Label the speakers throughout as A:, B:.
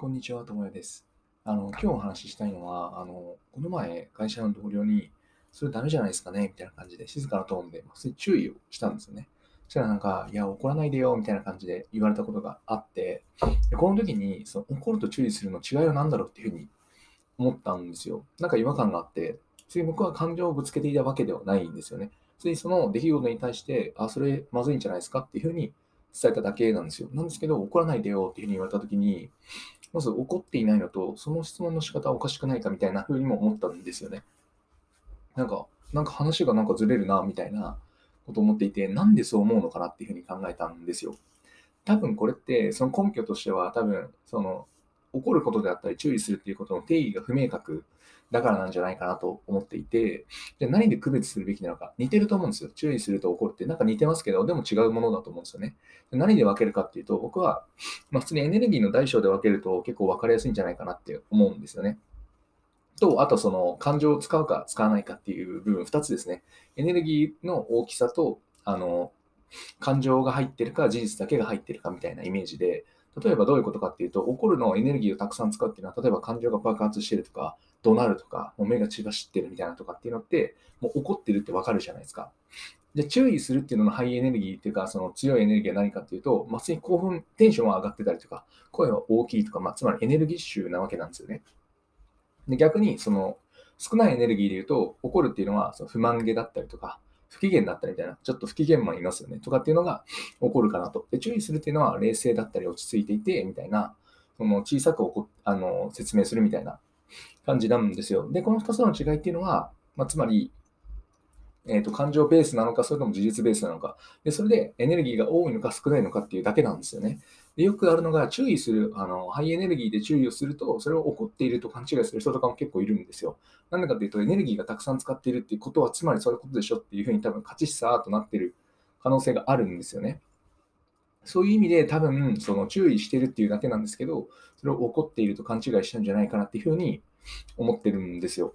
A: こんにちは、ともやです。あの、今日お話ししたいのは、あの、この前、会社の同僚に、それダメじゃないですかね、みたいな感じで、静かなトーンで、まあ、そういう注意をしたんですよね。そしたらなんか、いや、怒らないでよ、みたいな感じで言われたことがあって、でこの時に、その怒ると注意するの違いは何だろうっていうふうに思ったんですよ。なんか違和感があって、それ僕は感情をぶつけていたわけではないんですよね。ついその出来事に対して、あ、それまずいんじゃないですかっていうふうに伝えただけなんですよ。なんですけど、怒らないでよっていうふうに言われたときに、まず怒っていないのと、その質問の仕方はおかしくないかみたいな風にも思ったんですよね。なんか、なんか話がなんかずれるな、みたいなことを思っていて、なんでそう思うのかなっていうふうに考えたんですよ。多分これって、その根拠としては、多分、その、怒ることであったり注意するっていうことの定義が不明確だからなんじゃないかなと思っていて、で何で区別するべきなのか、似てると思うんですよ。注意すると怒るって、なんか似てますけど、でも違うものだと思うんですよね。何で分けるかっていうと、僕は、まあ、普通にエネルギーの大小で分けると結構分かりやすいんじゃないかなって思うんですよね。と、あとその感情を使うか使わないかっていう部分2つですね。エネルギーの大きさと、あの、感情が入ってるか事実だけが入ってるかみたいなイメージで、例えばどういうことかっていうと、怒るのエネルギーをたくさん使うっていうのは、例えば感情が爆発してるとか、怒鳴るとか、もう目が血が知ってるみたいなとかっていうのって、もう怒ってるってわかるじゃないですか。で、注意するっていうののハイエネルギーっていうか、その強いエネルギーは何かっていうと、まあ、に興奮、テンションは上がってたりとか、声は大きいとか、まあ、つまりエネルギッシュなわけなんですよね。で、逆に、その、少ないエネルギーで言うと、怒るっていうのは、その不満げだったりとか、不機嫌だったりみたいな、ちょっと不機嫌もいますよね、とかっていうのが起こるかなと。で、注意するっていうのは冷静だったり落ち着いていて、みたいな、その小さくこあの説明するみたいな感じなんですよ。で、この2つの違いっていうのは、まあ、つまり、えーと、感情ベースなのか、それとも事実ベースなのかで、それでエネルギーが多いのか少ないのかっていうだけなんですよね。でよくあるのが、注意する、あのハイエネルギーで注意をすると、それを怒っていると勘違いする人とかも結構いるんですよ。なんでかっていうと、エネルギーがたくさん使っているっていうことは、つまりそういうことでしょっていうふうに多分、勝ちさーとなってる可能性があるんですよね。そういう意味で多分、その注意してるっていうだけなんですけど、それを怒っていると勘違いしたんじゃないかなっていうふうに思ってるんですよ。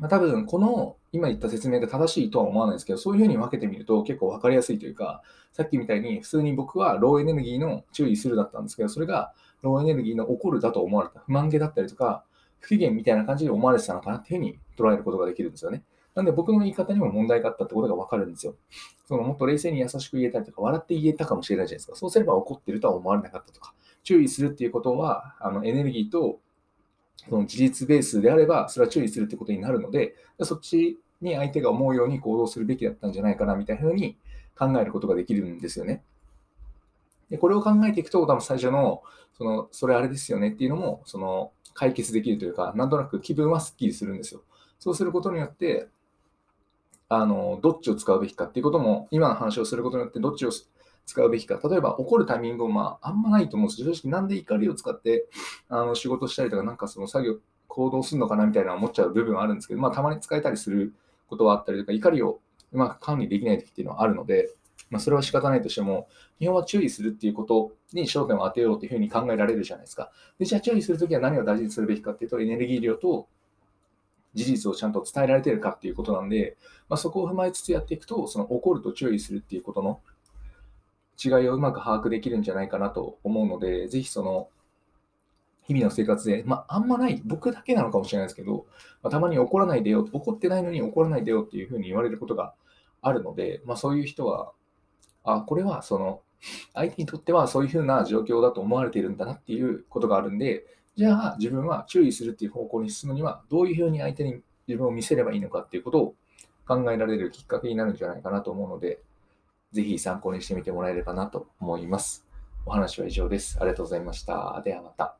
A: まあ、多分、この今言った説明が正しいとは思わないですけど、そういうふうに分けてみると結構分かりやすいというか、さっきみたいに普通に僕はローエネルギーの注意するだったんですけど、それがローエネルギーの怒るだと思われた、不満げだったりとか、不機嫌みたいな感じで思われてたのかなっていうふうに捉えることができるんですよね。なんで僕の言い方にも問題があったってことが分かるんですよ。そのもっと冷静に優しく言えたりとか、笑って言えたかもしれないじゃないですか。そうすれば怒ってるとは思われなかったとか、注意するっていうことは、あのエネルギーとその事実ベースであれば、それは注意するってことになるので、そっちに相手が思うように行動するべきだったんじゃないかなみたいなふうに考えることができるんですよね。でこれを考えていくと、多分最初の、その、それあれですよねっていうのも、その、解決できるというか、なんとなく気分はスッキリするんですよ。そうすることによって、あの、どっちを使うべきかっていうことも、今の話をすることによって、どっちを使うべきか。例えば、怒るタイミングも、まあ、あんまないと思うんです正直、なんで怒りを使って、あの、仕事したりとか、なんかその作業、行動するのかなみたいな思っちゃう部分はあるんですけど、まあ、たまに使えたりすることはあったりとか、怒りをうまく管理できない時っていうのはあるので、まあ、それは仕方ないとしても、基本は注意するっていうことに焦点を当てようというふうに考えられるじゃないですか。でじゃあ注意するときは何を大事にするべきかっていうと、エネルギー量と事実をちゃんと伝えられてるかっていうことなんで、まあ、そこを踏まえつつやっていくと、その怒ると注意するっていうことの違いをうまく把握できるんじゃないかなと思うので、ぜひその日々の生活で、まあ、あんまない、僕だけなのかもしれないですけど、まあ、たまに怒らないでよ、怒ってないのに怒らないでよっていうふうに言われることがあるので、まあ、そういう人は、あ、これはその、相手にとってはそういうふうな状況だと思われているんだなっていうことがあるんで、じゃあ自分は注意するっていう方向に進むには、どういうふうに相手に自分を見せればいいのかっていうことを考えられるきっかけになるんじゃないかなと思うので、ぜひ参考にしてみてもらえればなと思います。お話は以上です。ありがとうございました。ではまた。